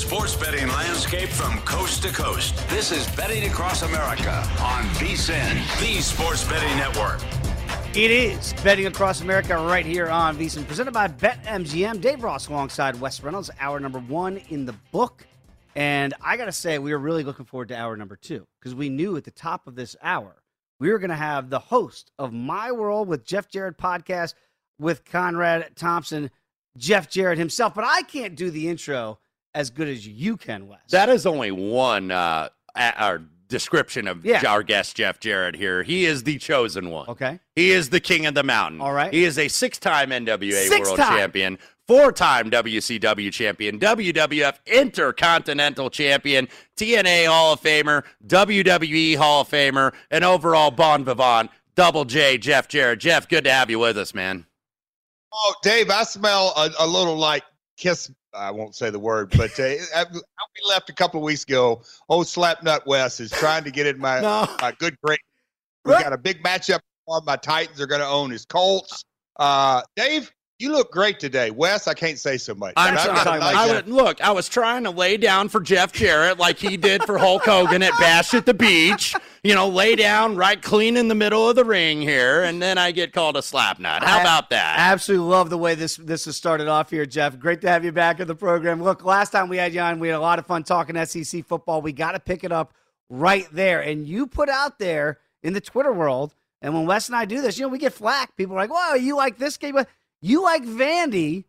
Sports betting landscape from coast to coast. This is Betting Across America on VSIN, the Sports Betting Network. It is Betting Across America right here on VSIN, presented by BetMGM. Dave Ross alongside Wes Reynolds, hour number one in the book. And I got to say, we were really looking forward to hour number two because we knew at the top of this hour, we were going to have the host of My World with Jeff Jarrett podcast with Conrad Thompson, Jeff Jarrett himself. But I can't do the intro as good as you can, Wes. That is only one uh, our description of Yeah. our guest Jeff Jarrett here. He is the chosen one. Okay. He is the king of the mountain. All right. He is a six-time NWA Six World time. Champion, four-time WCW champion, WWF Intercontinental Champion, TNA Hall of Famer, WWE Hall of Famer, and overall Bon Vivant. Double J, Jeff Jarrett. Jeff, good to have you with us, man. Oh, Dave, I smell a, a little like kiss. I won't say the word, but uh, I, we left a couple of weeks ago. Old Slapnut Wes is trying to get in my, No. my good grade. We got a big matchup. tomorrow. My Titans are going to own his Colts. Uh, Dave, you look great today. Wes, I can't say so much. I'm but I've sorry. nice- I would, look, I was trying to lay down for Jeff Jarrett like he did for Hulk Hogan at Bash at the Beach. You know, lay down right clean in the middle of the ring here, and then I get called a slapnut. How I- about that? Absolutely love the way this this has started off here, Jeff. Great to have you back in the program. Look, last time we had you on, we had a lot of fun talking SEC football. We got to pick it up right there. And you put out there in the Twitter world, and when Wes and I do this, you know, we get flack. People are like, "Whoa, you like this game? but You like Vandy?"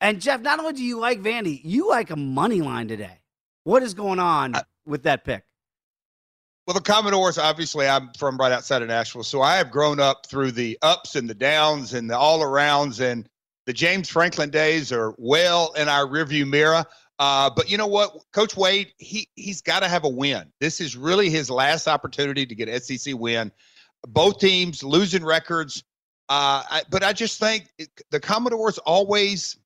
And Jeff, not only do you like Vandy, you like a money line today. What is going on with that pick? Well, the Commodores, obviously, I'm from right outside of Nashville. So I have grown up through the ups and the downs and the all arounds. And the James Franklin days are well in our rearview mirror. Uh, but you know what? Coach Wade, he, he's got to have a win. This is really his last opportunity to get SEC win. Both teams losing records. Uh, I, but I just think it, the Commodores always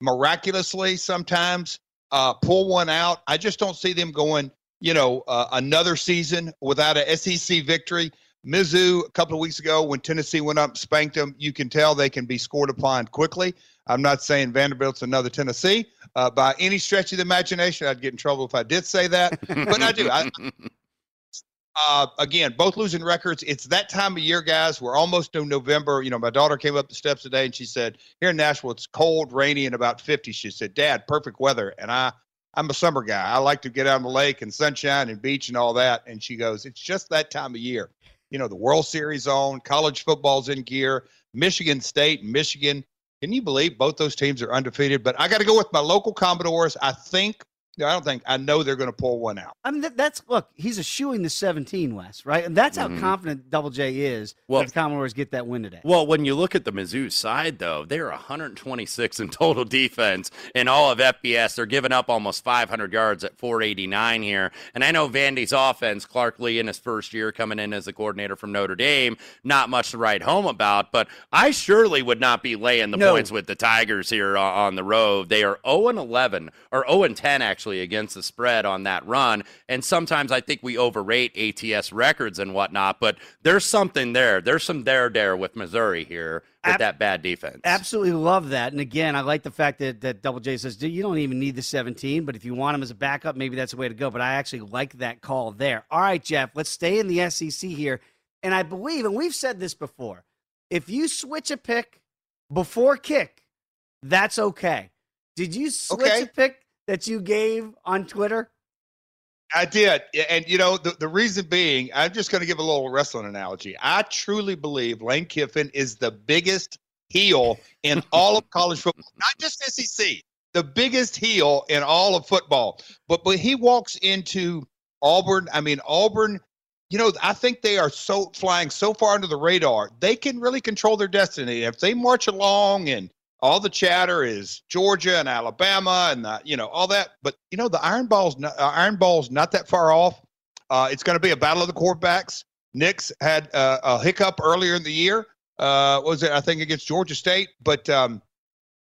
miraculously sometimes uh, pull one out. I just don't see them going you know, uh, another season without a SEC victory. Mizzou, a couple of weeks ago, when Tennessee went up spanked them, you can tell they can be scored upon quickly. I'm not saying Vanderbilt's another Tennessee uh, by any stretch of the imagination. I'd get in trouble if I did say that, but I do. I, uh, again, both losing records. It's that time of year, guys. We're almost in November. You know, my daughter came up the steps today and she said, "Here in Nashville, it's cold, rainy, and about 50." She said, "Dad, perfect weather." And I, I'm a summer guy. I like to get out on the lake and sunshine and beach and all that. And she goes, "It's just that time of year." You know, the World Series on, college football's in gear. Michigan State, Michigan. Can you believe both those teams are undefeated? But I got to go with my local Commodores. I think I don't think I know they're going to pull one out. I mean, that, that's look. He's eschewing the 17 West, right? And that's how Mhm. confident Double J is Well- that the Commodores get that win today. Well, when you look at the Mizzou side, though, they're 126 in total defense in all of FBS. They're giving up almost 500 yards at 489 here. And I know Vandy's offense, Clark Lea in his first year coming in as a coordinator from Notre Dame, not much to write home about. But I surely would not be laying the No. points with the Tigers here on, on the road. They are 0 and 11 or 0 and 10 actually against the spread on that run. And sometimes I think we overrate ATS records and whatnot. But there's something there. There's some there there with Missouri here with Ab- that bad defense. Absolutely love that. And again, I like the fact that, that Double J says "Dude, you don't even need the 17, but if you want him as a backup, maybe that's the way to go. But I actually like that call there. All right, Jeff, let's stay in the SEC here. And I believe, and we've said this before, if you switch a pick before kick, that's okay. Did you switch Okay. a pick that you gave on Twitter? I did. And, you know, the, the reason being, I'm just going to give a little wrestling analogy. I truly believe Lane Kiffin is the biggest heel in all of college football, not just SEC, the biggest heel in all of football. But, but he walks into Auburn. I mean, Auburn, you know, I think they are so flying so far under the radar, they can really control their destiny. If they march along and all the chatter is Georgia and Alabama and the, you know all that. But you know the Iron Bowl's not, uh, Iron Bowl's not that far off. Uh, it's going to be a battle of the quarterbacks. Nick's had uh, a hiccup earlier in the year. Uh, was it I think against Georgia State? But um,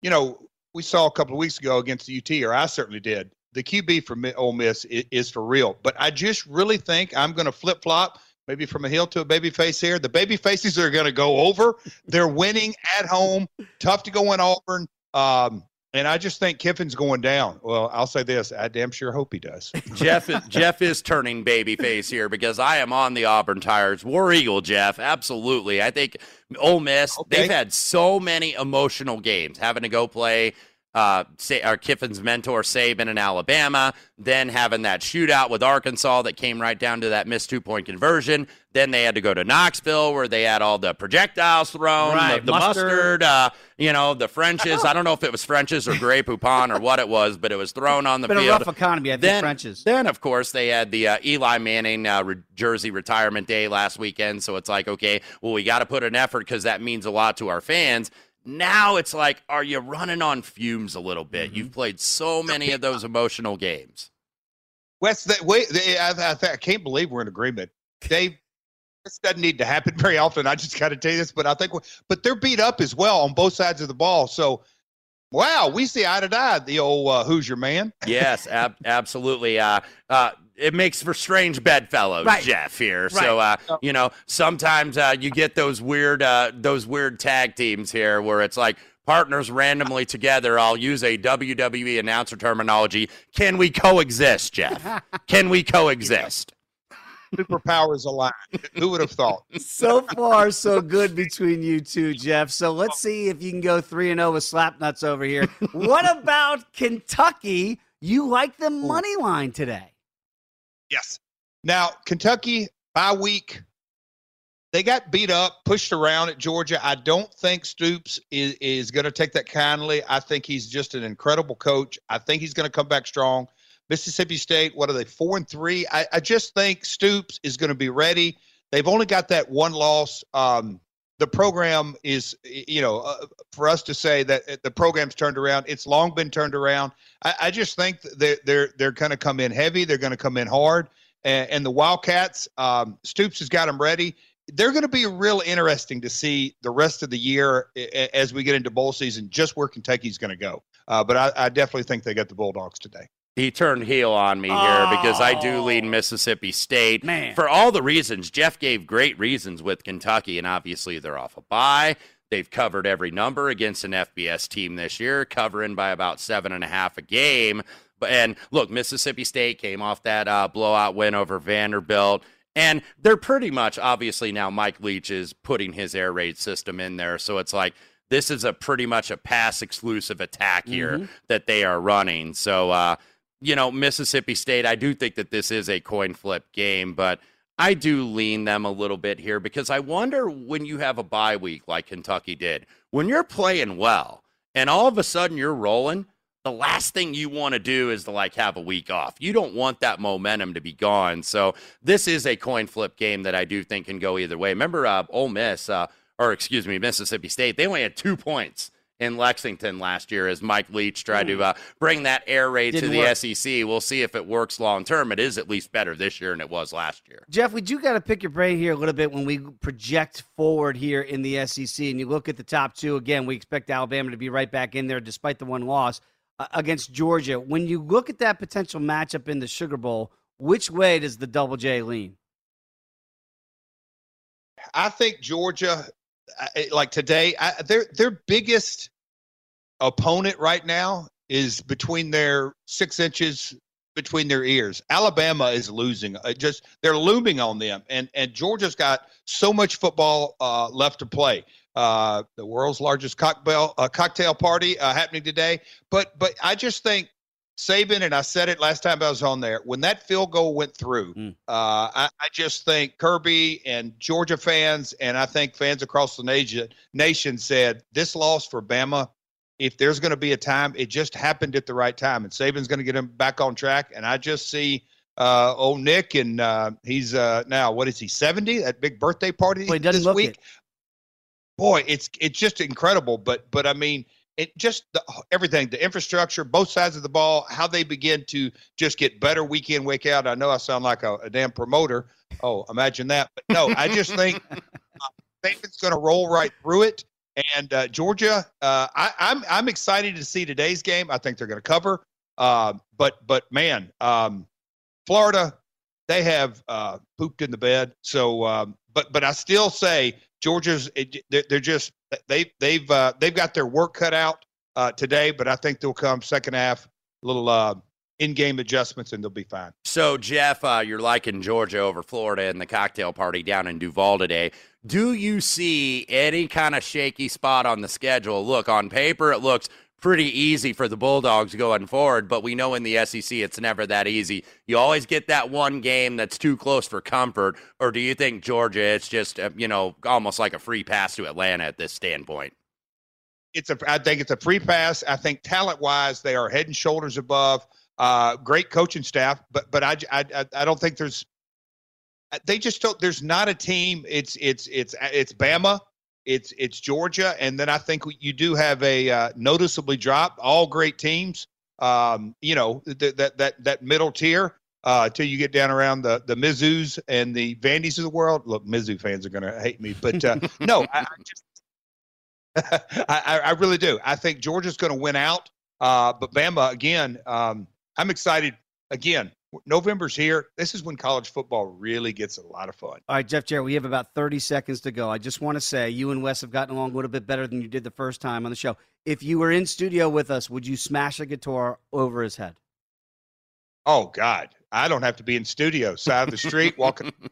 you know we saw a couple of weeks ago against the UT, or I certainly did. The QB for Ole Miss is, is for real. But I just really think I'm going to flip flop. Maybe from a heel to a baby face here. The baby faces are going to go over. They're winning at home. Tough to go in Auburn. Um, and I just think Kiffin's going down. Well, I'll say this: I damn sure hope he does. Jeff is, Jeff is turning babyface here because I am on the Auburn Tigers. War Eagle, Jeff, absolutely. I think Ole Miss Okay. they've had so many emotional games, having to go play uh, say, our Kiffin's mentor Saban in Alabama, then having that shootout with Arkansas that came right down to that missed two point conversion. Then they had to go to Knoxville where they had all the projectiles thrown, Right, the, the mustard. mustard, uh, you know, the French's. I don't know if it was French's or Grey Poupon or what it was, but it was thrown on the Been a rough economy, I think, then, French's. Then, of course, they had the uh, Eli Manning uh, re- jersey retirement day last weekend. So it's like, okay, well, we got to put an effort because that means a lot to our fans. Now it's like, are you running on fumes a little bit? Mm-hmm. You've played so many of those emotional games. Wes, that wait, they, I, I, I can't believe we're in agreement. Dave, this doesn't need to happen very often. I just got to tell you this, but I think, but they're beat up as well on both sides of the ball. So, wow, we see eye to eye. The old uh, who's your man? Yes, ab- absolutely. Uh, uh, it makes for strange bedfellows, Right. Jeff. Here, so uh, you know, sometimes uh, you get those weird, uh, those weird tag teams here where it's like partners randomly together. I'll use a WWE announcer terminology. Can we coexist, Jeff? Can we coexist? Superpowers align. Who would have thought? so far, so good between you two, Jeff. So let's see if you can go 3 and 0 with Slapnuts over here. what about Kentucky? You like the money line today. Yes. Now, Kentucky, by week, they got beat up, pushed around at Georgia. I don't think Stoops is, is going to take that kindly. I think he's just an incredible coach. I think he's going to come back strong. Mississippi State, what are they, four and three? I, I just think Stoops is going to be ready. They've only got that one loss. Um, the program is, you know, uh, for us to say that uh, the program's turned around, it's long been turned around. I, I just think they're they're they're going to come in heavy. They're going to come in hard. And, and the Wildcats, um, Stoops has got them ready. They're going to be real interesting to see the rest of the year as we get into bowl season, just where Kentucky's going to go. Uh, but I, I definitely think they got the Bulldogs today. He turned heel on me here because I do Oh. lead Mississippi State. Man. For all the reasons, Jeff gave great reasons with Kentucky, and obviously they're off a bye. They've covered every number against an FBS team this year, covering by about seven and a half a game. But and look, Mississippi State came off that uh, blowout win over Vanderbilt. And they're pretty much obviously now Mike Leach is putting his air raid system in there. So it's like this is a pretty much a pass exclusive attack here that they are running. So uh, you know, Mississippi State, I do think that this is a coin flip game, but I do lean them a little bit here because I wonder when you have a bye week like Kentucky did, when you're playing well and all of a sudden you're rolling, the last thing you want to do is to like have a week off. You don't want that momentum to be gone. So this is a coin flip game that I do think can go either way. Remember, uh, Ole Miss, uh, or excuse me, Mississippi State, they only had two points in Lexington last year as Mike Leach tried to uh, bring that air raid Didn't to the work. SEC. We'll see if it works long term. It is at least better this year than it was last year. Jeff, we do got to pick your brain here a little bit when we project forward here in the SEC. And you look at the top two, again, we expect Alabama to be right back in there despite the one loss uh, against Georgia. When you look at that potential matchup in the Sugar Bowl, which way does the Double J lean? I think Georgia, I- like today, I, their their biggest opponent right now is between their six inches between their ears. Alabama is losing. Uh, just they're looming on them, and and Georgia's got so much football uh, left to play. Uh, the world's largest cocktail uh, cocktail party uh, happening today, but but I just think Saban, and I said it last time I was on there, when that field goal went through, Mm. uh, I, I just think Kirby and Georgia fans, and I think fans across the nation, nation said this loss for Bama, if there's going to be a time, it just happened at the right time, and Saban's going to get him back on track. And I just see uh, old Nick, and uh, he's uh, now what is he seventy? That big birthday party Well, this week. it. Boy, it's it's just incredible. But but I mean, it just the, everything, the infrastructure, both sides of the ball, how they begin to just get better week in, week out. I know I sound like a, a damn promoter. Oh, imagine that. But no, I just think uh, Saban's going to roll right through it. And uh, Georgia, uh, I, I'm I'm excited to see today's game. I think they're going to cover. Uh, but but man, um, Florida, they have uh, pooped in the bed. So, um, but but I still say Georgia's it, they're, they're just they they've uh, they've got their work cut out uh, today. But I think they'll come second half, little uh, in-game adjustments, and they'll be fine. So, Jeff, uh, you're liking Georgia over Florida in the cocktail party down in Duval today. Do you see any kind of shaky spot on the schedule? Look, on paper, it looks pretty easy for the Bulldogs going forward, but we know in the SEC it's never that easy. You always get that one game that's too close for comfort, or do you think Georgia, it's just, uh, you know, almost like a free pass to Atlanta at this standpoint? it's a I think it's a free pass. I think talent wise they are head and shoulders above. Uh, great coaching staff, but but I, I I- I don't think there's they just don't. There's not a team. It's it's it's it's Bama. It's it's Georgia, and then I think you do have a uh, noticeably drop. All great teams. Um, you know th- that that that middle tier uh, till you get down around the the Mizzous and the Vandy's of the world. Look, Mizzou fans are going to hate me, but uh, no, I, I just I, I I really do. I think Georgia's going to win out. Uh, but Bama again. Um, I'm excited. Again, November's here. This is when college football really gets a lot of fun. All right, Jeff Jarrett, we have about 30 seconds to go. I just want to say you and Wes have gotten along a little bit better than you did the first time on the show. If you were in studio with us, would you smash a guitar over his head? Oh God, I don't have to be in studio. Side of the street, walking.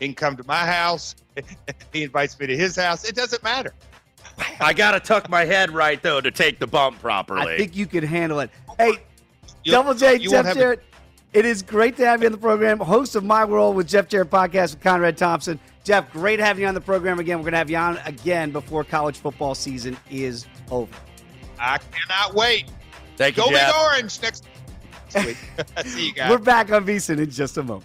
He can come to my house. he invites me to his house. It doesn't matter. I got to tuck my head right, though, to take the bump properly. I think you could handle it. Oh, hey, You- Double J, you Jeff have a- Jarrett, it is great to have you on the program. Host of My World with Jeff Jarrett podcast with Conrad Thompson. Jeff, great having you on the program again. We're going to have you on again before college football season is over. I cannot wait. Thank you, Go Jeff. Big Orange next next week. See you guys. We're back on VSIN in just a moment.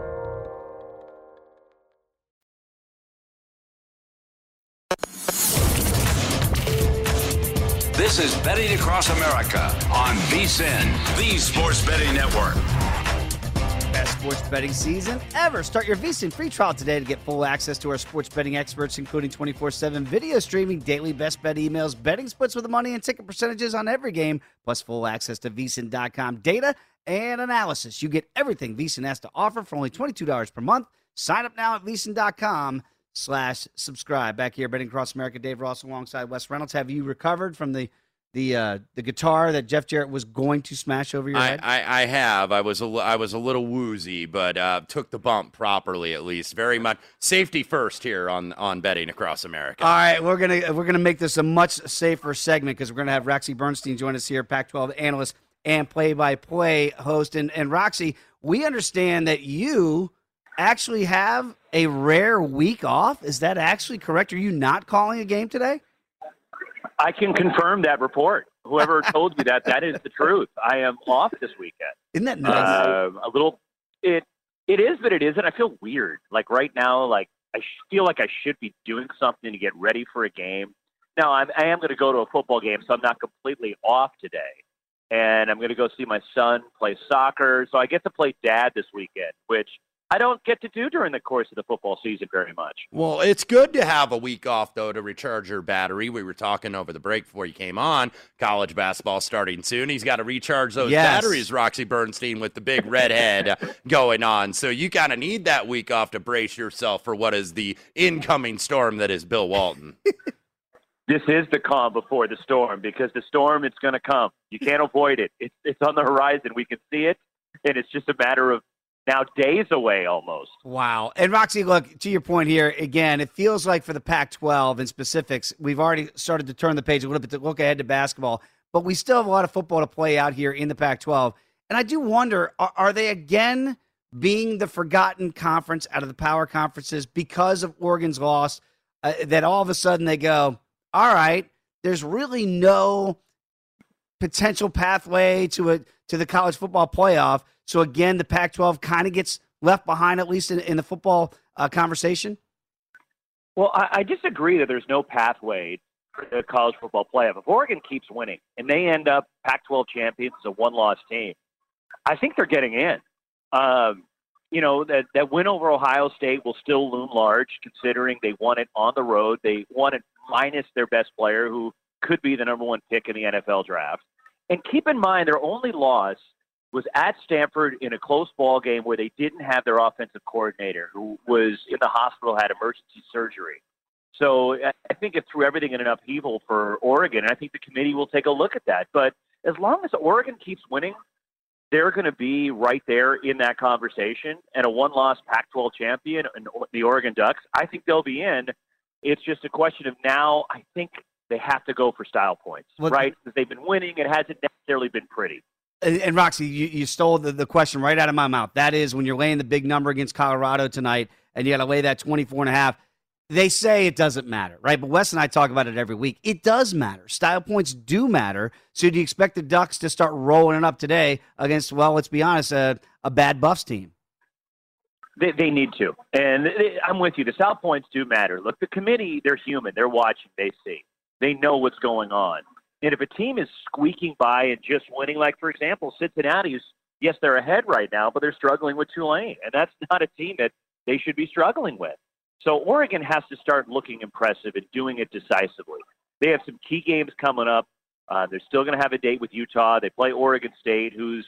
This is Betting Across America on VSIN, the Sports Betting Network. Best sports betting season ever. Start your VSIN free trial today to get full access to our sports betting experts, including 24 7 video streaming, daily best bet emails, betting splits with the money, and ticket percentages on every game, plus full access to VSIN.com data and analysis. You get everything VSIN has to offer for only $22 per month. Sign up now at VSIN.com slash subscribe. Back here, betting across America, Dave Ross alongside Wes Reynolds. Have you recovered from the the uh, the guitar that Jeff Jarrett was going to smash over your I, head? I, I have. I was a, I was a little woozy, but uh, took the bump properly at least. Very much safety first here on on betting across America. All right, we're gonna we're gonna make this a much safer segment because we're gonna have Roxy Bernstein join us here, Pac-12 analyst and play-by-play host. And and Roxy, we understand that you actually have a rare week off. Is that actually correct? Are you not calling a game today? I can confirm that report. Whoever told you that, that is the truth. I am off this weekend. Isn't that nice? Uh, a little. It it is, but it isn't. I feel weird. Like right now, like I feel like I should be doing something to get ready for a game. Now I'm I am going to go to a football game, so I'm not completely off today. And I'm going to go see my son play soccer. So I get to play dad this weekend, which I don't get to do during the course of the football season very much. Well, it's good to have a week off though to recharge your battery. We were talking over the break before you came on. College basketball starting soon. He's got to recharge those Yes. batteries, Roxy Bernstein, with the big redhead going on. So you kind of need that week off to brace yourself for what is the incoming storm that is Bill Walton. This is the calm before the storm because the storm it's going to come. You can't avoid it. It's it's on the horizon. We can see it, and it's just a matter of now days away almost. Wow. And Roxy, look, to your point here, again, it feels like for the Pac 12 in specifics, we've already started to turn the page a little bit to look ahead to basketball, but we still have a lot of football to play out here in the Pac 12. And I do wonder are, are they again being the forgotten conference out of the power conferences because of Oregon's loss? Uh, that all of a sudden they go, all right, there's really no potential pathway to a to the college football playoff. So again, the Pac-12 kind of gets left behind, at least in, in the football uh, conversation. Well, I, I disagree that there's no pathway for the college football playoff. If Oregon keeps winning and they end up Pac-12 champions as a one-loss team, I think they're getting in. Um, you know that that win over Ohio State will still loom large, considering they won it on the road. They won it minus their best player, who could be the number one pick in the NFL draft. And keep in mind, their only loss was at Stanford in a close ball game where they didn't have their offensive coordinator, who was in the hospital, had emergency surgery. So I- think it threw everything in an upheaval for Oregon. And I think the committee will take a look at that. But as long as Oregon keeps winning, they're going to be right there in that conversation. And a one-loss Pac-12 champion and the Oregon Ducks, I think they'll be in. It's just a question of now. I think they have to go for style points, Well, right? Because they've been winning. It hasn't necessarily been pretty. And, and Roxy, you, you stole the, the question right out of my mouth. That is when you're laying the big number against Colorado tonight and you got to lay that 24 and a half. they say it doesn't matter, right? But Wes and I talk about it every week. It does matter. Style points do matter. So do you expect the Ducks to start rolling it up today against, well, let's be honest, a, a bad Buffs team? They, they need to. And they, I'm with you. The style points do matter. Look, the committee, they're human. They're watching. They see. They know what's going on. And if a team is squeaking by and just winning, like, for example, Cincinnati's, yes, they're ahead right now, but they're struggling with Tulane. And that's not a team that they should be struggling with. So Oregon has to start looking impressive and doing it decisively. They have some key games coming up. Uh, they're still going to have a date with Utah. They play Oregon State, who's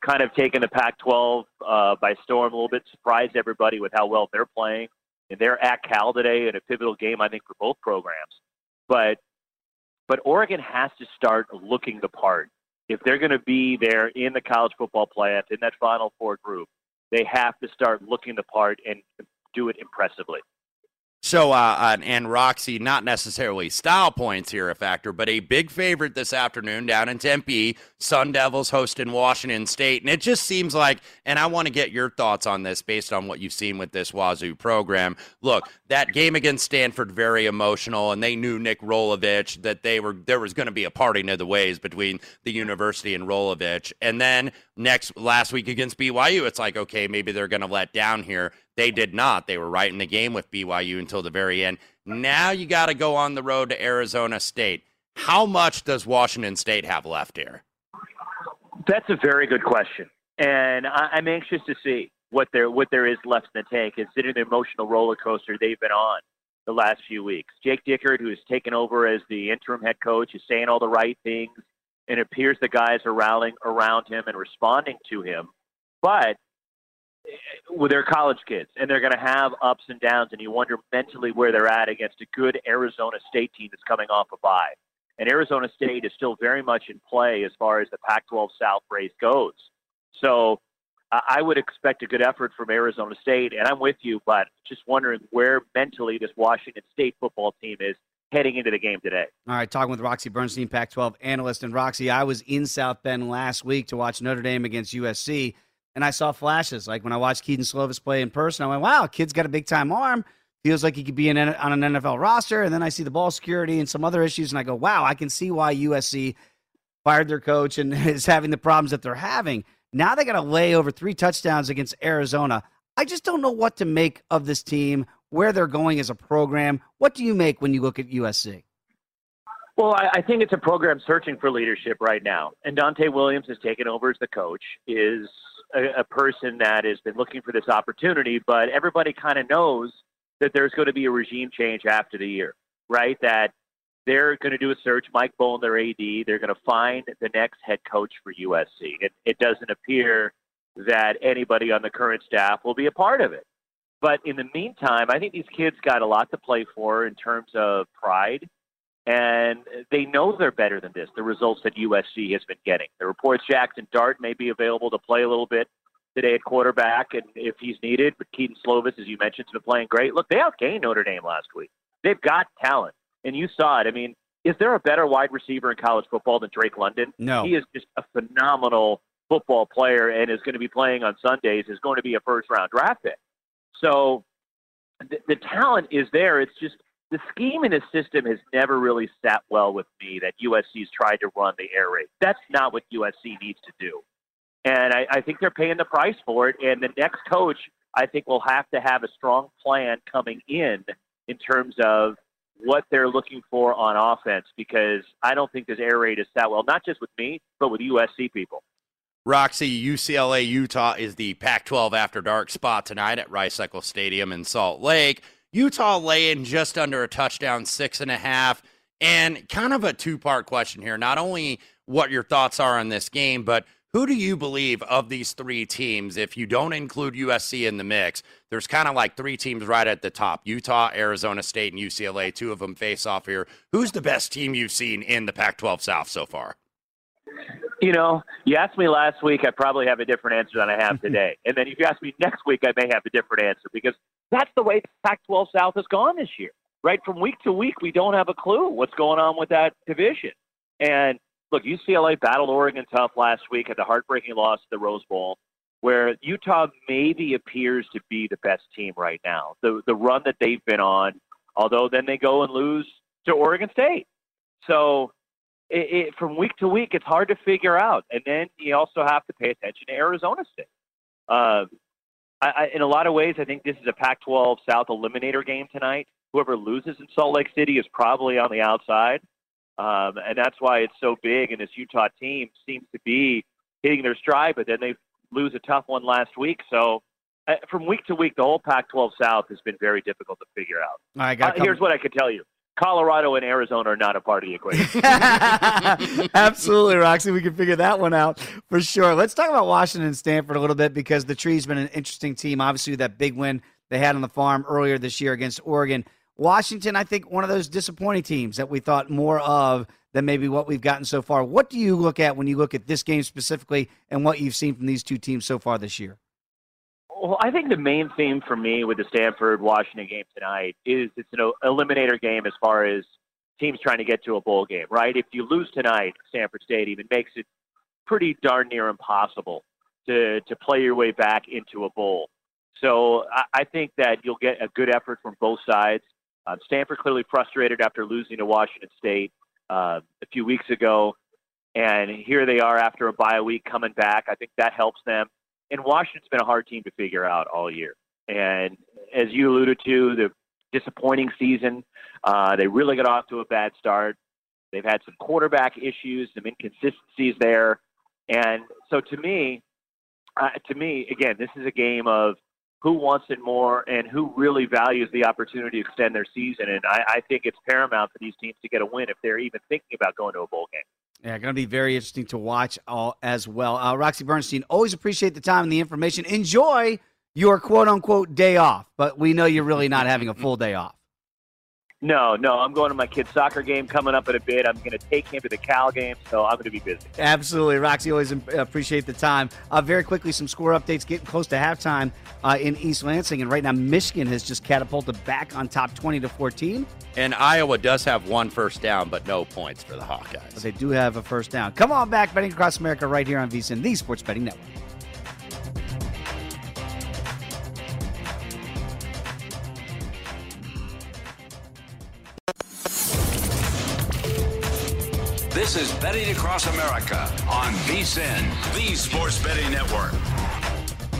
kind of taken the Pac-12 uh, by storm a little bit, surprised everybody with how well they're playing. And they're at Cal today in a pivotal game, I think, for both programs. But but Oregon has to start looking the part. If they're going to be there in the college football playoff, in that Final Four group, they have to start looking the part and do it impressively. So, uh, and Roxy, not necessarily style points here a factor, but a big favorite this afternoon down in Tempe. Sun Devils hosting Washington State. And it just seems like, and I want to get your thoughts on this based on what you've seen with this Wazoo program. Look, that game against Stanford, very emotional, and they knew Nick Rolovich that they were there was going to be a parting of the ways between the university and Rolovich. And then next last week against BYU, it's like, okay, maybe they're going to let down here. They did not. They were right in the game with BYU until the very end. Now you got to go on the road to Arizona State. How much does Washington State have left here? That's a very good question, and I, am anxious to see what there what there is left in the tank, considering the emotional roller coaster they've been on the last few weeks. Jake Dickert, who has taken over as the interim head coach, is saying all the right things, and it appears the guys are rallying around him and responding to him. But with their college kids, and they're going to have ups and downs, and you wonder mentally where they're at against a good Arizona State team that's coming off a bye. And Arizona State is still very much in play as far as the Pac-12 South race goes. So I would expect a good effort from Arizona State, and I'm with you, but just wondering where mentally this Washington State football team is heading into the game today. All right, talking with Roxy Bernstein, Pac 12 analyst. And Roxy, I was in South Bend last week to watch Notre Dame against USC and I saw flashes. Like when I watched Kedon Slovis play in person, I went, wow, kid's got a big time arm. Feels like he could be in, on an NFL roster. And then I see the ball security and some other issues, and I go, wow, I can see why USC fired their coach and is having the problems that they're having. Now they got to lay over three touchdowns against Arizona. I just don't know what to make of this team, where they're going as a program. What do you make when you look at USC? Well, I, I think it's a program searching for leadership right now. And Donte Williams has taken over as the coach, is a, a person that has been looking for this opportunity, but everybody kind of knows that there's going to be a regime change after the year, right? That they're going to do a search. Mike Bohn, their AD, they're going to find the next head coach for USC. It, it doesn't appear that anybody on the current staff will be a part of it. But in the meantime, I think these kids got a lot to play for in terms of pride and they know they're better than this. The results that USC has been getting. The reports Jackson Dart may be available to play a little bit today at quarterback, and if he's needed. But Kedon Slovis, as you mentioned, has been playing great. Look, they outgained Notre Dame last week. They've got talent, and you saw it. I mean, is there a better wide receiver in college football than Drake London? No, he is just a phenomenal football player, and is going to be playing on Sundays. Is going to be a first round draft pick. So the, the talent is there. It's just the scheme in his system has never really sat well with me that USC's tried to run the air raid. That's not what USC needs to do. And I, I think they're paying the price for it. And the next coach, I think, will have to have a strong plan coming in in terms of what they're looking for on offense because I don't think this air raid is sat well, not just with me, but with USC people. Roxy, UCLA, Utah is the Pac 12 After Dark spot tonight at Rice Eccles Stadium in Salt Lake. Utah laying just under a touchdown, six and a half. And kind of a two part question here. Not only what your thoughts are on this game, but who do you believe of these three teams, if you don't include USC in the mix, there's kind of like three teams right at the top Utah, Arizona State, and UCLA. Two of them face off here. Who's the best team you've seen in the Pac 12 South so far? You know, you asked me last week, I probably have a different answer than I have today. and then if you ask me next week, I may have a different answer because that's the way Pac 12 South has gone this year, right? From week to week, we don't have a clue what's going on with that division. And look, UCLA battled Oregon tough last week at the heartbreaking loss to the Rose Bowl. where Utah maybe appears to be the best team right now. The the run that they've been on, although then they go and lose to Oregon State. So it, it, from week to week, it's hard to figure out. And then you also have to pay attention to Arizona State. Uh, I, I, in a lot of ways, I think this is a Pac-12 South eliminator game tonight. Whoever loses in Salt Lake City is probably on the outside, um, and that's why it's so big. And this Utah team seems to be hitting their stride, but then they lose a tough one last week. So uh, from week to week, the whole Pac-12 South has been very difficult to figure out. Right, got uh, here's what I can tell you: Colorado and Arizona are not a part of the equation. Absolutely, Roxy. We can figure that one out for sure. Let's talk about Washington and Stanford a little bit because the Tree's been an interesting team. Obviously, that big win they had on the farm earlier this year against Oregon. Washington, I think, one of those disappointing teams that we thought more of than maybe what we've gotten so far. What do you look at when you look at this game specifically and what you've seen from these two teams so far this year? Well, I think the main theme for me with the Stanford Washington game tonight is it's an eliminator game as far as teams trying to get to a bowl game, right? If you lose tonight, Stanford Stadium, it makes it pretty darn near impossible to to play your way back into a bowl. So I, I think that you'll get a good effort from both sides. Uh, Stanford clearly frustrated after losing to Washington State uh, a few weeks ago, and here they are after a bye week coming back. I think that helps them and Washington's been a hard team to figure out all year. And as you alluded to, the disappointing season. Uh, they really got off to a bad start. They've had some quarterback issues, some inconsistencies there, and so to me, uh, to me, again, this is a game of who wants it more and who really values the opportunity to extend their season. And I, I think it's paramount for these teams to get a win if they're even thinking about going to a bowl game. Yeah, going to be very interesting to watch all as well. Uh, Roxy Bernstein, always appreciate the time and the information. Enjoy your quote unquote day off, but we know you're really not having a full day off. No, no, I'm going to my kid's soccer game coming up in a bit. I'm going to take him to the Cal game, so I'm going to be busy. Absolutely. Roxy, always appreciate the time. Uh, very quickly, some score updates getting close to halftime uh, in East Lansing. And right now, Michigan has just catapulted back on top 20 to 14. And Iowa does have one first down, but no points for the Hawkeyes. But they do have a first down. Come on back, betting across America, right here on VSIN, the Sports Betting Network. This is Betting Across America on VSIN, the Sports Betting Network.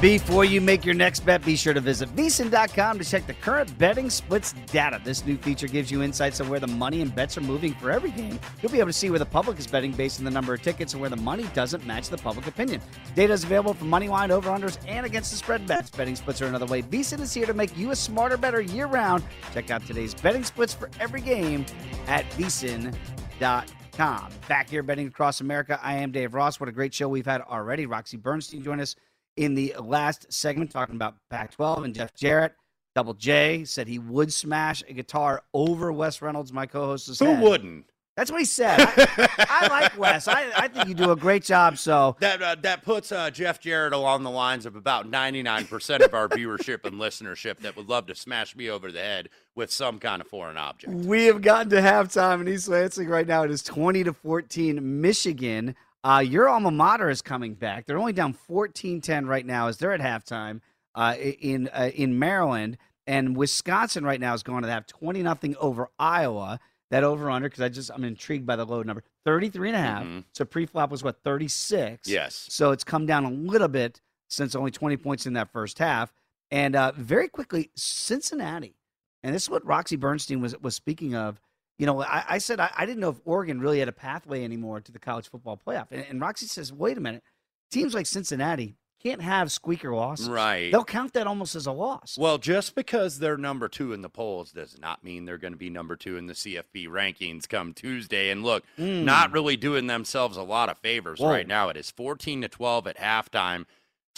Before you make your next bet, be sure to visit VSIN.com to check the current betting splits data. This new feature gives you insights on where the money and bets are moving for every game. You'll be able to see where the public is betting based on the number of tickets and where the money doesn't match the public opinion. Data is available for money line, over unders, and against the spread bets. Betting splits are another way. VSIN is here to make you a smarter, better year round. Check out today's betting splits for every game at VSIN.com. Back here betting across America, I am Dave Ross. What a great show we've had already. Roxy Bernstein joined us in the last segment talking about Pac 12 and Jeff Jarrett. Double J said he would smash a guitar over Wes Reynolds, my co host. Who head. wouldn't? That's what he said. I, I like Wes. I, I, think you do a great job. So that uh, that puts uh, Jeff Jarrett along the lines of about 99% of our viewership and listenership that would love to smash me over the head with some kind of foreign object. We have gotten to halftime in East Lansing right now. It is 20 to 14. Michigan uh, your alma mater is coming back. They're only down 14-10 right now as they're at halftime uh, in uh, in Maryland. And Wisconsin right now is going to have 20 nothing over Iowa. That over under because I just I'm intrigued by the low number 33 and a half. Mm-hmm. So pre-flop was what 36. Yes. So it's come down a little bit since only 20 points in that first half. And uh, very quickly, Cincinnati, and this is what Roxy Bernstein was was speaking of you know, I, I said I, I, didn't know if Oregon really had a pathway anymore to the college football playoff. And, and, Roxy says, wait a minute, teams like Cincinnati can't have squeaker losses. Right. They'll count that almost as a loss. Well, just because they're number two in the polls does not mean they're going to be number two in the CFP rankings come Tuesday. And look, mm. not really doing themselves a lot of favors Whoa. right now. It is 14 to 12 at halftime.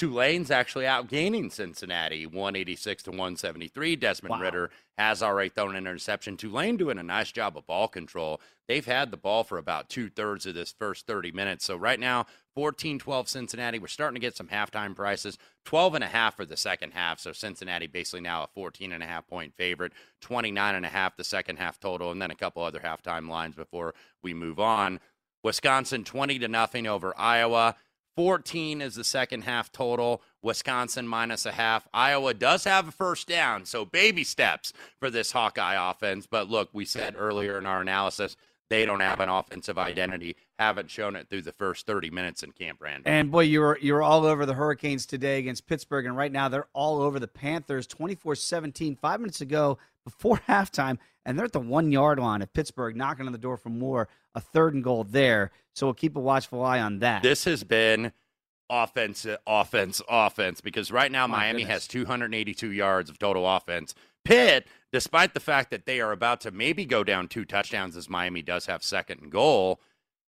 Tulane's actually outgaining Cincinnati 186 to 173. Desmond wow. Ridder has already thrown an interception. Tulane doing a nice job of ball control. They've had the ball for about two thirds of this first 30 minutes. So right now, 14 12 Cincinnati. We're starting to get some halftime prices. 12 and a half for the second half. So Cincinnati basically now a 14 and a half point favorite. 29 and a half the second half total. And then a couple other halftime lines before we move on. Wisconsin 20 to nothing over Iowa. 14 is the second half total. Wisconsin minus a half. Iowa does have a first down, so baby steps for this Hawkeye offense. But look, we said earlier in our analysis, they don't have an offensive identity. Haven't shown it through the first 30 minutes in Camp Randall. And boy, you're you were all over the Hurricanes today against Pittsburgh, and right now they're all over the Panthers 24-17. Five minutes ago, before halftime, and they're at the one yard line of Pittsburgh, knocking on the door for more. A third and goal there. So we'll keep a watchful eye on that. This has been offense, offense, offense, because right now Miami goodness. has 282 yards of total offense. Pitt, despite the fact that they are about to maybe go down two touchdowns as Miami does have second and goal,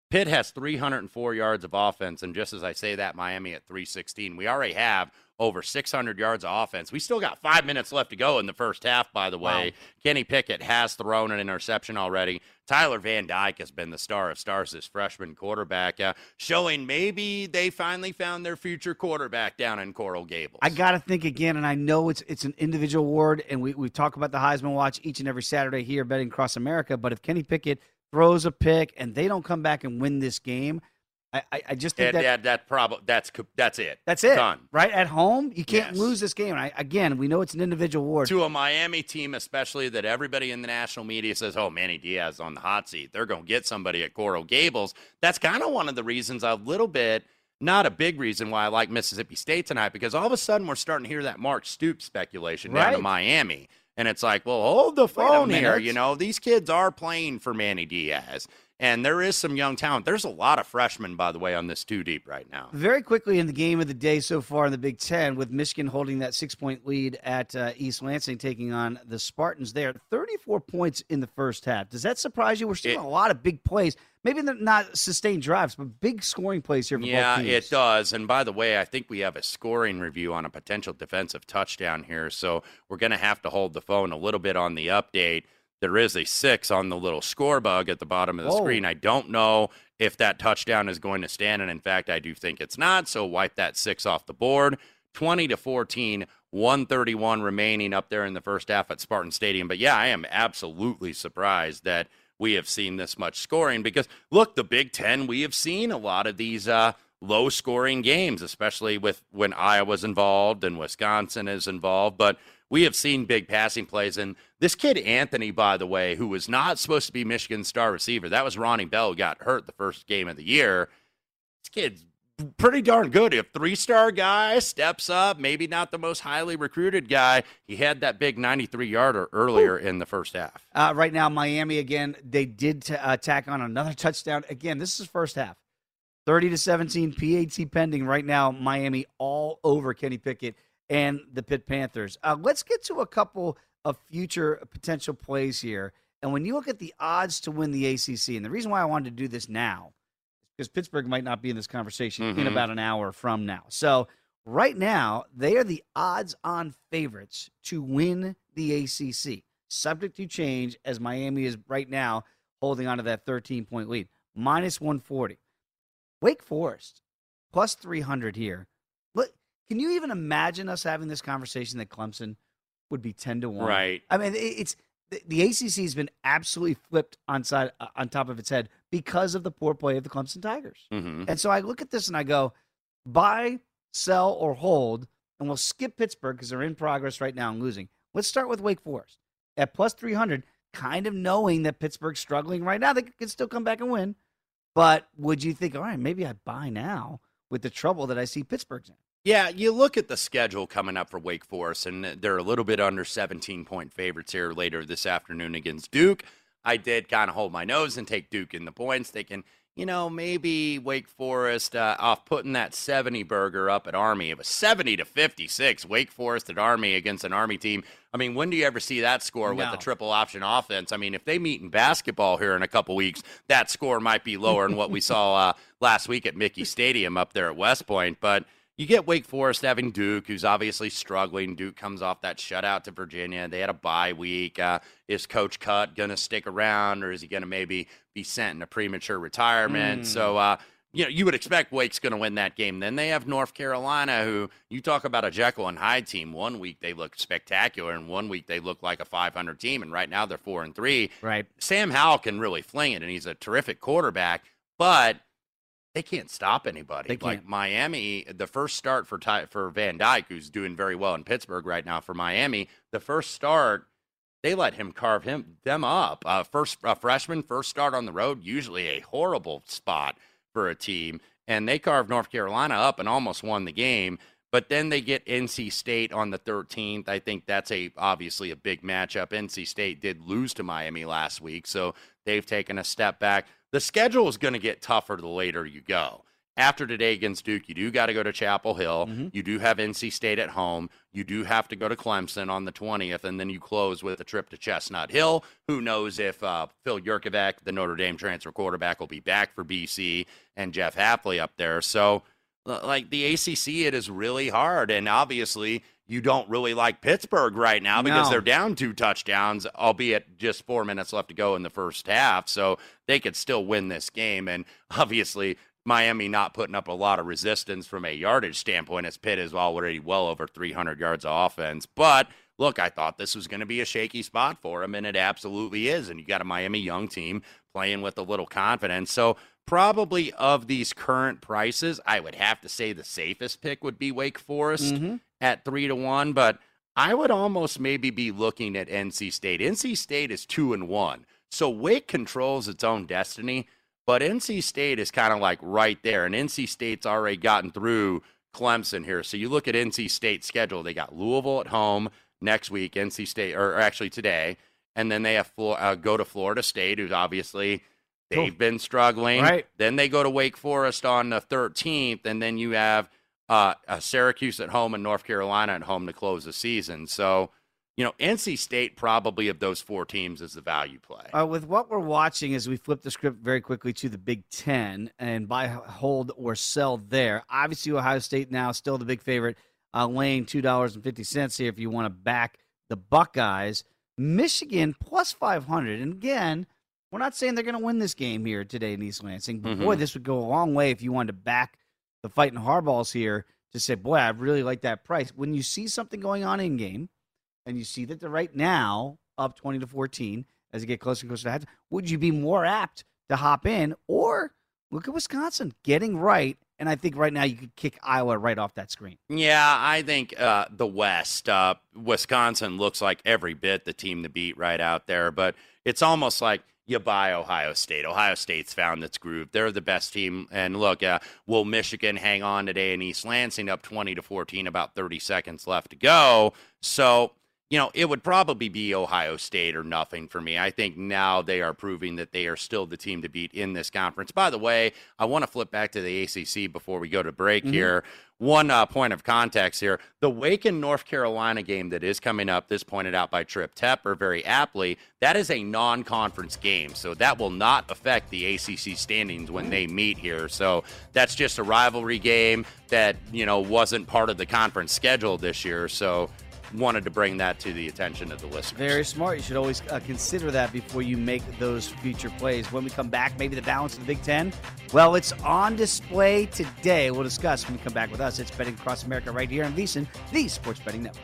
Pitt has 304 yards of offense. And just as I say that, Miami at 316. We already have over 600 yards of offense. We still got five minutes left to go in the first half, by the way. Kenny Pickett has thrown an interception already. Tyler Van Dyke has been the star of stars, this freshman quarterback, uh, showing maybe they finally found their future quarterback down in Coral Gables. I got to think again, and I know it's it's an individual award, and we, we talk about the Heisman Watch each and every Saturday here, betting across America. But if Kenny Pickett throws a pick and they don't come back and win this game, I, I, just think that, that, that, that prob- that's, that's it. that's it. Done. Right at home, you can't Yes. lose this game. And I, again, we know it's an individual award. to a Miami team, especially that everybody in the national media says, "Oh, Manny Diaz on the hot seat. They're going to get somebody at Coral Gables." That's kind of one of the reasons a little bit, not a big reason why I like Mississippi State tonight, because all of a sudden we're starting to hear that Mark Stoops speculation down to Miami, and it's like, well, hold the phone here. You know, these kids are playing for Manny Diaz, and there is some young talent. There's a lot of freshmen, by the way, on this two deep right now. Very quickly in the game of the day so far in the Big Ten, with Michigan holding that six point lead at uh, East Lansing, taking on the Spartans there. 34 points in the first half. Does that surprise you? We're seeing It- a lot of big plays. Maybe they're not sustained drives, but big scoring plays here for Yeah, it does. And by the way, I think we have a scoring review on a potential defensive touchdown here. So we're going to have to hold the phone a little bit on the update. There is a six on the little score bug at the bottom of the Whoa. screen. I don't know if that touchdown is going to stand. And in fact, I do think it's not. So wipe that six off the board. 20 to 14, 131 remaining up there in the first half at Spartan Stadium. But yeah, I am absolutely surprised that we have seen this much scoring because look, the Big Ten, we have seen a lot of these uh, low scoring games, especially with when Iowa's involved and Wisconsin is involved. But we have seen big passing plays. And this kid, Anthony, by the way, who was not supposed to be Michigan's star receiver, that was Ronnie Bell, got hurt the first game of the year. This kid's pretty darn good. If three star guy steps up, maybe not the most highly recruited guy, he had that big 93 yarder earlier in the first half. Uh, right now, Miami again. They did t- uh, tack on another touchdown. Again, this is first half. Thirty to seventeen, PAT pending right now. Miami all over Kenny Pickett and the Pitt Panthers. Uh, let's get to a couple of future potential plays here. And when you look at the odds to win the ACC, and the reason why I wanted to do this now is because Pittsburgh might not be in this conversation in Mhm. about an hour from now. So right now, they are the odds-on favorites to win the ACC, subject to change as Miami is right now holding on to that 13-point lead, minus 140. Wake Forest plus 300 here. Look, can you even imagine us having this conversation that Clemson would be 10 to 1? Right. I mean, it's the, ACC has been absolutely flipped on side uh, on top of its head because of the poor play of the Clemson Tigers. Mhm. And so I look at this and I go, buy, sell, or hold, and we'll skip Pittsburgh because they're in progress right now and losing. Let's start with Wake Forest at plus 300, kind of knowing that Pittsburgh's struggling right now. They could still come back and win. But would you think, all right, maybe I buy now with the trouble that I see Pittsburgh's in? Yeah, you look at the schedule coming up for Wake Forest, and they're a little bit under 17 point favorites here later this afternoon against Duke. I did kind of hold my nose and take Duke in the points, thinking, you know, maybe Wake Forest uh, off putting that 70 burger up at Army. It was 70 to 56. Wake Forest at Army against an Army team. I mean, when do you ever see that score with No. the triple option offense? I mean, if they meet in basketball here in a couple weeks, that score might be lower than what we saw uh, last week at Michie Stadium up there at West Point. But you get Wake Forest having Duke, who's obviously struggling. Duke comes off that shutout to Virginia. They had a bye week. Uh, is Coach Cut going to stick around, or is he going to maybe be sent into premature retirement? Mm. So, uh, you know, you would expect Wake's going to win that game. Then they have North Carolina, who you talk about a Jekyll and Hyde team. One week they look spectacular, and one week they look like a 500 team. And right now they're four and three. Right. Sam Howell can really fling it, and he's a terrific quarterback. But they can't stop anybody. They Like can't. Miami, the first start for Ty, for Van Dyke, who's doing very well in Pittsburgh right now for Miami, the first start they let him carve him them up. Uh, first uh, freshman, first start on the road, usually a horrible spot for a team, and they carved North Carolina up and almost won the game. But then they get NC State on the 13th. I think that's a obviously a big matchup. NC State did lose to Miami last week, so they've taken a step back. The schedule is going to get tougher the later you go. After today against Duke, you do got to go to Chapel Hill. You do have NC State at home. You do have to go to Clemson on the 20th, and then you close with a trip to Chestnut Hill. Who knows if uh, Phil Jurkovec, the Notre Dame transfer quarterback, will be back for BC and Jeff Hafley up there. So, like the ACC, it is really hard. And obviously, you don't really like Pittsburgh right now because No. they're down two touchdowns, albeit just four minutes left to go in the first half. So they could still win this game. And obviously, Miami not putting up a lot of resistance from a yardage standpoint, as Pitt is already well over 300 yards of offense. But look, I thought this was going to be a shaky spot for him, and it absolutely is. And you got a Miami young team playing with a little confidence. So probably of these current prices, I would have to say the safest pick would be Wake Forest Mhm. At three to one, but I would almost maybe be looking at NC State. NC State is two and one, so Wake controls its own destiny, but NC State is kind of like right there, and NC State's already gotten through Clemson here. So you look at NC State's schedule; they got Louisville at home next week, NC State, or actually today, and then they have uh, go to Florida State, who's obviously they've Cool. been struggling. Right. Then they go to Wake Forest on the 13th, and then you have uh, uh, Syracuse at home and North Carolina at home to close the season. So, you know, NC State probably of those four teams is the value play. Uh, with what we're watching as we flip the script very quickly to the Big Ten and buy, hold, or sell there. Obviously, Ohio State now still the big favorite, uh, laying two dollars and fifty cents here if you want to back the Buckeyes. Michigan plus five hundred, and again, we're not saying they're going to win this game here today in East Lansing. But boy, Mhm. this would go a long way if you wanted to back the fighting Harbaughs here to say, boy, I really like that price. When you see something going on in game, and you see that they're right now up 20 to 14 as you get closer and closer to half, would you be more apt to hop in or look at Wisconsin getting right? And I think right now you could kick Iowa right off that screen. Yeah, I think uh, the West, uh, Wisconsin looks like every bit the team to beat right out there, but it's almost like you buy Ohio State. Ohio State's found its groove. They're the best team. And look, uh, will Michigan hang on today in East Lansing up 20 to 14, about 30 seconds left to go? So, you know, it would probably be Ohio State or nothing for me. I think now they are proving that they are still the team to beat in this conference. By the way, I want to flip back to the ACC before we go to break Mhm. here. One uh, point of context here the Wake and North Carolina game that is coming up, this pointed out by Trip Tepper very aptly, that is a non conference game. So that will not affect the ACC standings when they meet here. So that's just a rivalry game that, you know, wasn't part of the conference schedule this year. So wanted to bring that to the attention of the listeners. Very smart. You should always uh, consider that before you make those future plays. When we come back, maybe the balance of the Big Ten. Well, it's on display today. We'll discuss when we come back with us. It's Betting Across America right here on VSiN, the Sports Betting Network.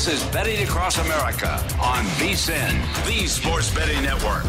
This is Betting Across America on VSIN, the Sports Betting Network.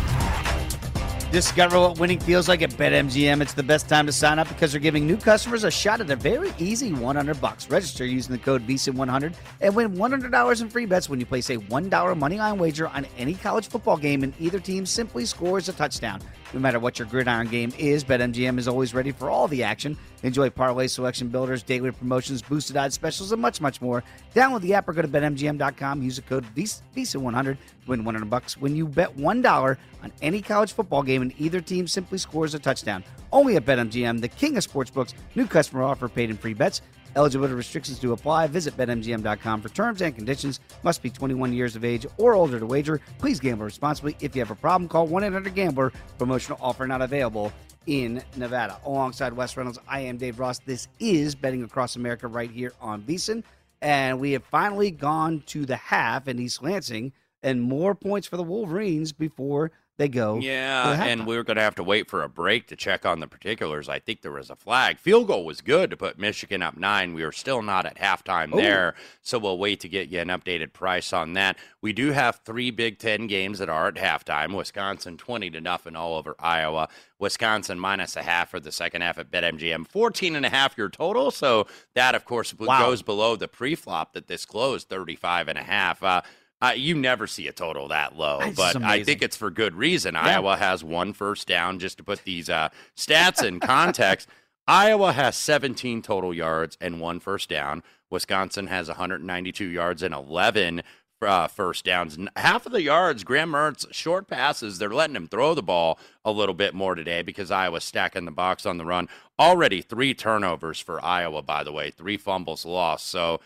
Discover what winning feels like at BetMGM. It's the best time to sign up because they're giving new customers a shot at a very easy 100 bucks. Register using the code VSIN100 and win $100 in free bets when you place a $1 moneyline wager on any college football game and either team simply scores a touchdown. No matter what your gridiron game is, BetMGM is always ready for all the action. Enjoy parlay selection builders, daily promotions, boosted odds specials, and much, much more. Download the app or go to betmgm.com. Use the code VSIN100 to win 100 bucks when you bet $1 on any college football game and either team simply scores a touchdown. Only at BetMGM, the king of sportsbooks. New customer offer paid in free bets. Eligibility restrictions do apply. Visit BetMGM.com for terms and conditions. Must be 21 years of age or older to wager. Please gamble responsibly. If you have a problem, call 1 800 Gambler. Promotional offer not available in Nevada. Alongside Wes Reynolds, I am Dave Ross. This is Betting Across America right here on VSIN. And we have finally gone to the half in East Lansing and more points for the Wolverines before they go. Yeah, and we are going to have to wait for a break to check on the particulars. I think there was a flag. Field goal was good to put Michigan up nine. We are still not at halftime Ooh. there, so we'll wait to get you an updated price on that. We do have three Big Ten games that are at halftime. Wisconsin twenty to nothing all over Iowa. Wisconsin minus a half for the second half at BetMGM. 14 and a half your total. So that, of course, Wow. goes below the pre-flop that this closed 35 and a half. Uh, uh, you never see a total that low, but I think it's for good reason. Yeah. Iowa has one first down. Just to put these uh, stats in context, Iowa has 17 total yards and one first down. Wisconsin has 192 yards and 11 uh, first downs. Half of the yards, Graham Mertz, short passes, they're letting him throw the ball a little bit more today because Iowa's stacking the box on the run. Already three turnovers for Iowa, by the way, three fumbles lost. So,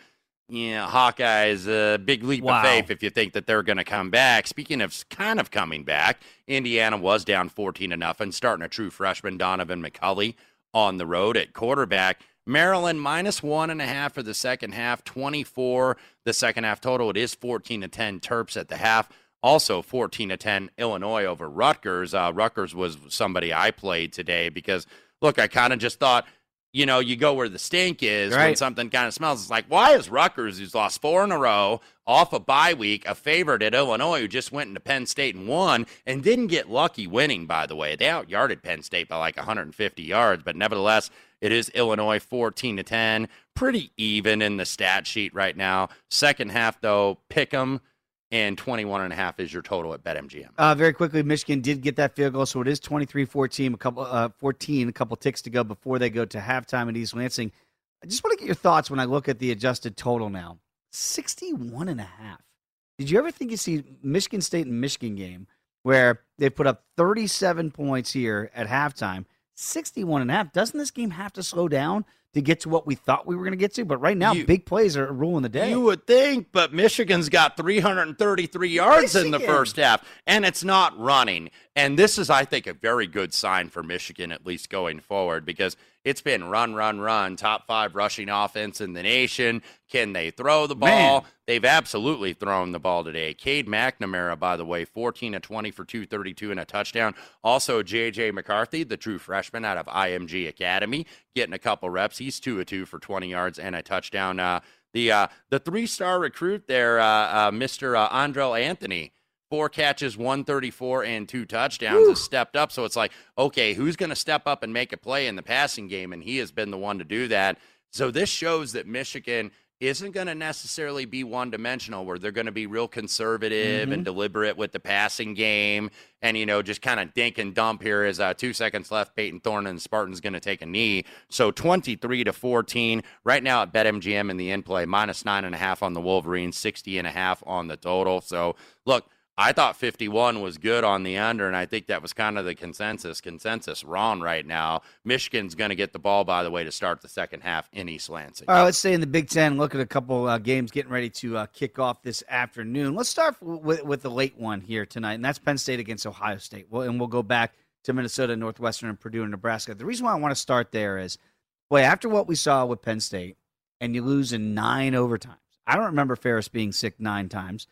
yeah, Hawkeyes, a big leap Wow. of faith if you think that they're going to come back. Speaking of kind of coming back, Indiana was down 14 to nothing, starting a true freshman, Donaven McCulley, on the road at quarterback. Maryland minus one and a half for the second half, 24 the second half total. It is 14 to 10 Terps at the half. Also 14 to 10 Illinois over Rutgers. Uh, Rutgers was somebody I played today because look, I kind of just thought, you know, you go where the stink is when something kind of smells. It's like, why is Rutgers, who's lost four in a row, off a bye week, a favorite at Illinois, who just went into Penn State and won, and didn't get lucky winning, by the way. They outyarded Penn State by like 150 yards, but nevertheless, it is Illinois 14 to 10. Pretty even in the stat sheet right now. Second half, though, pick 'em, and 21 and a half is your total at BetMGM. Uh, very quickly, Michigan did get that field goal, so it is 23-14, a couple uh, 14, a couple ticks to go before they go to halftime in East Lansing. I just want to get your thoughts when I look at the adjusted total now. 61 and a half. Did you ever think you see Michigan State and Michigan game where they put up 37 points here at halftime, 61 and a half? Doesn't this game have to slow down to get to what we thought we were going to get to? But right now, You- big plays are ruling the day. You would think, but Michigan's got 333 yards in the first half, and it's not running. And this is, I think, a very good sign for Michigan, at least going forward, because it's been run, run, run, top five rushing offense in the nation. Can they throw the ball? Man. They've absolutely thrown the ball today. Cade McNamara, by the way, 14 to 20 for 232 and a touchdown. Also, J.J. McCarthy, the true freshman out of IMG Academy, getting a couple reps. He's 2 of 2 for 20 yards and a touchdown. Uh, the uh, the three star recruit there, uh, uh, Mr. Uh, Andrel Anthony, four catches, 134, and two touchdowns, has stepped up. So it's like, okay, who's going to step up and make a play in the passing game? And he has been the one to do that. So this shows that Michigan isn't going to necessarily be one dimensional where they're going to be real conservative Mhm. and deliberate with the passing game and, you know, just kind of dink and dump here is uh, two seconds left. Payton Thorne and Spartans going to take a knee. So 23 to 14 right now at BetMGM in the in play, minus nine and a half on the Wolverines, 60 and a half on the total. So look, I thought 51 was good on the under, and I think that was kind of the consensus. Consensus wrong right now. Michigan's going to get the ball, by the way, to start the second half in East Lansing. All right, let's stay in the Big Ten. Look at a couple uh, games getting ready to uh, kick off this afternoon. Let's start with, with the late one here tonight, and that's Penn State against Ohio State. Well, and we'll go back to Minnesota, Northwestern, and Purdue and Nebraska. The reason why I want to start there is, boy, after what we saw with Penn State, and you lose in nine overtimes. I don't remember Ferris being sick nine times.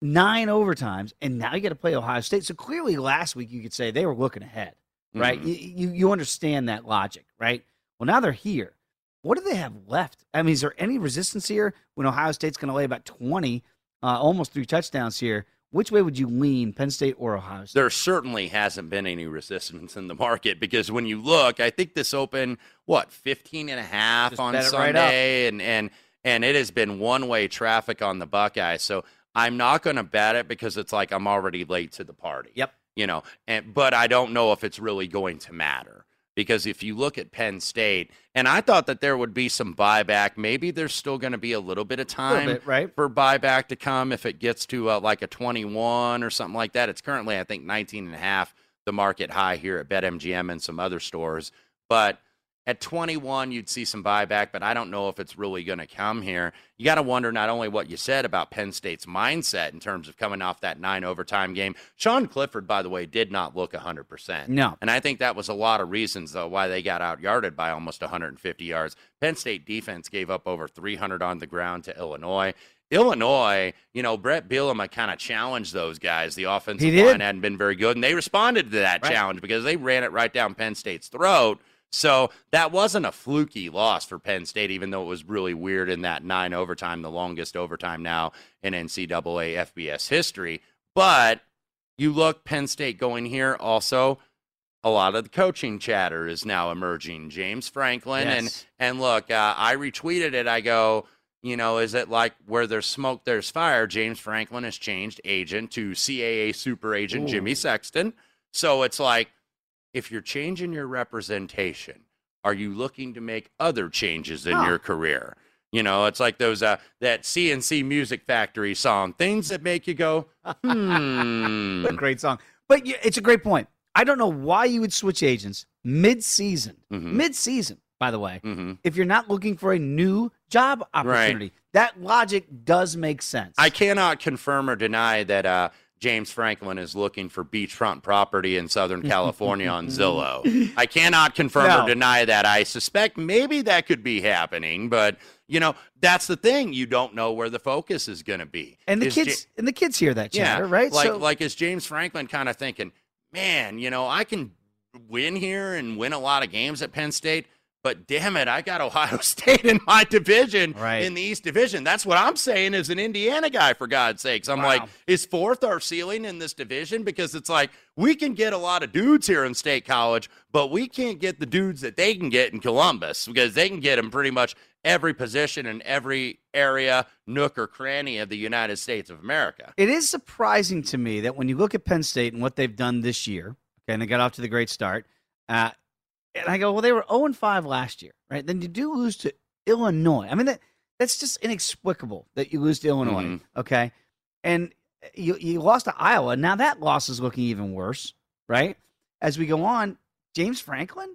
Nine overtimes, and now you got to play Ohio State. So clearly, last week you could say they were looking ahead, right? Mhm. You, you you understand that logic, right? Well, now they're here. What do they have left? I mean, is there any resistance here when Ohio State's going to lay about 20, uh, almost three touchdowns here? Which way would you lean, Penn State or Ohio State? There certainly hasn't been any resistance in the market because when you look, I think this opened what 15 and a half Just on it right. Sunday and and and it has been one-way traffic on the Buckeyes. So I'm not going to bet it because it's like I'm already late to the party. Yep. You know, and but I don't know if it's really going to matter because if you look at Penn State, and I thought that there would be some buyback, maybe there's still going to be a little bit of time bit, right. for buyback to come if it gets to uh, like a 21 or something like that. It's currently, I think, 19 and a half, the market high here at BetMGM and some other stores. But at 21, you'd see some buyback, but I don't know if it's really going to come here. You got to wonder not only what you said about Penn State's mindset in terms of coming off that nine overtime game. Sean Clifford, by the way, did not look 100%. No. And I think that was a lot of reasons, though, why they got out yarded by almost 150 yards. Penn State defense gave up over 300 on the ground to Illinois. Illinois, you know, Bret Bielema kind of challenged those guys. The offensive line hadn't been very good, and they responded to that Right. challenge because they ran it right down Penn State's throat. So that wasn't a fluky loss for Penn State, even though it was really weird in that nine overtime, the longest overtime now in NCAA FBS history. But you look Penn State going here also. A lot of the coaching chatter is now emerging. James Franklin and and look, uh, I retweeted it. I go, you know, is it like where there's smoke, there's fire? James Franklin has changed agent to CAA super agent Ooh. Jimmy Sexton. So it's like, if you're changing your representation, are you looking to make other changes in your career? You know, it's like those uh that C+C Music Factory song, things that make you go, hmm. A great song. But yeah, it's a great point. I don't know why you would switch agents mid-season. Mhm. Mid-season, by the way. Mhm. If you're not looking for a new job opportunity. That logic does make sense. I cannot confirm or deny that uh, James Franklin is looking for beachfront property in Southern California on Zillow. I cannot confirm No. or deny that. I suspect maybe that could be happening, but you know that's the thing. You don't know where the focus is going to be. and the Is Ja- kids and the kids hear that chatter, yeah, right? Like so, like is James Franklin kind of thinking, man, you know, I can win here and win a lot of games at Penn State, but damn it, I got Ohio State in my division Right. in the East Division. That's what I'm saying as an Indiana guy, for God's sakes. I'm Wow. like, is fourth our ceiling in this division? Because it's like we can get a lot of dudes here in State College, but we can't get the dudes that they can get in Columbus because they can get them pretty much every position in every area, nook or cranny of the United States of America. It is surprising to me that when you look at Penn State and what they've done this year, okay, and they got off to the great start, uh, and I go, well, they were 0 and 5 last year, right? Then you do lose to Illinois. I mean, that that's just inexplicable that you lose to Illinois, Mhm. okay? And you you lost to Iowa. Now that loss is looking even worse, right? As we go on, James Franklin,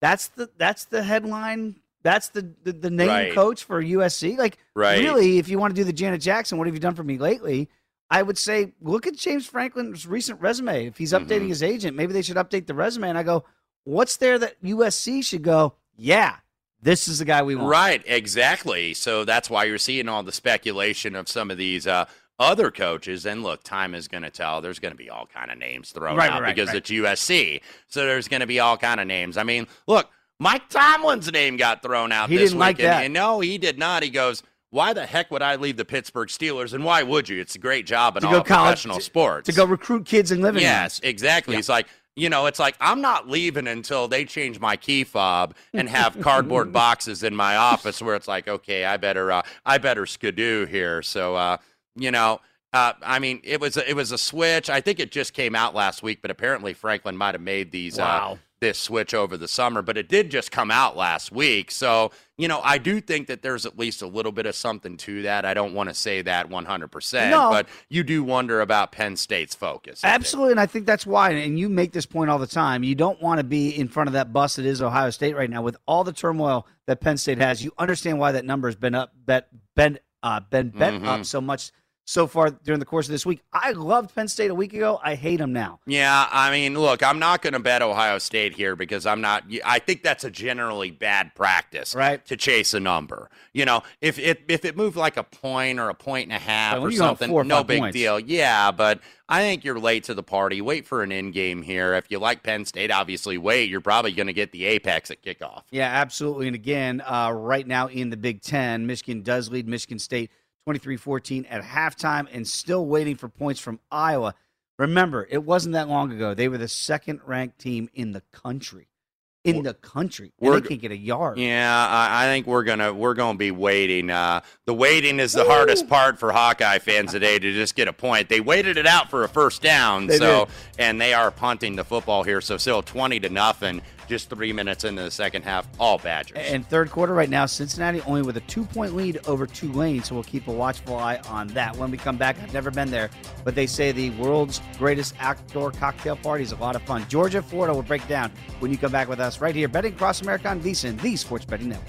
that's the that's the headline. That's the the, the name Right. coach for USC. Like, Right. really, if you want to do the Janet Jackson, what have you done for me lately? I would say look at James Franklin's recent resume. If he's updating Mhm. his agent, maybe they should update the resume. And I go, what's there that USC should go? Yeah, this is the guy we want. Right, exactly. So that's why you're seeing all the speculation of some of these uh, other coaches. And look, time is going to tell. There's going to be all kind of names thrown Right, out right, because right. it's USC. So there's going to be all kind of names. I mean, look, Mike Tomlin's name got thrown out He this didn't like week, and- that. and no, he did not. He goes. Why the heck would I leave the Pittsburgh Steelers? And why would you? It's a great job in To all go college professional sports. To go recruit kids and live in Yes, exactly. It's like you know, it's like I'm not leaving until they change my key fob and have cardboard boxes in my office where it's like, okay, I better, uh, I better skidoo here. So, uh, you know, uh, I mean, it was a, it was a switch. I think it just came out last week, but apparently Franklin might have made these Wow. uh, this switch over the summer. But it did just come out last week, so you know, I do think that there's at least a little bit of something to that. I don't want to say that 100, percent No. but you do wonder about Penn State's focus. Absolutely, and I think that's why. And you make this point all the time. You don't want to be in front of that bus that is Ohio State right now, with all the turmoil that Penn State has. You understand why that number has been up, bet, been, uh, been bet Mhm. up so much so far during the course of this week. I loved Penn State a week ago. I hate them now. Yeah, I mean, look, I'm not going to bet Ohio State here because I'm not. I think that's a generally bad practice, right? To chase a number, you know, if it if it moved like a point or a point and a half or you go up something, or no big points. deal. Yeah, but I think you're late to the party. Wait for an in game here. If you like Penn State, obviously wait. You're probably going to get the apex at kickoff. Yeah, absolutely. And again, uh, right now in the Big Ten, Michigan does lead Michigan State 23 14 at halftime and still waiting for points from Iowa. Remember, it wasn't that long ago. They were the second ranked team in the country. In the country. And they can't get a yard. Yeah, I, I think we're gonna we're gonna be waiting. Uh, the waiting is the hardest part for Hawkeye fans today to just get a point. They waited it out for a first down, They so did. and they are punting the football here. So still twenty to nothing. Just three minutes into the second half, all Badgers. And third quarter right now, Cincinnati only with a two point lead over Tulane. So we'll keep a watchful eye on that. When we come back, I've never been there, but they say the world's greatest outdoor cocktail party is a lot of fun. Georgia, Florida will break down when you come back with us right here, Betting Across America on VSIN, the Sports Betting Network.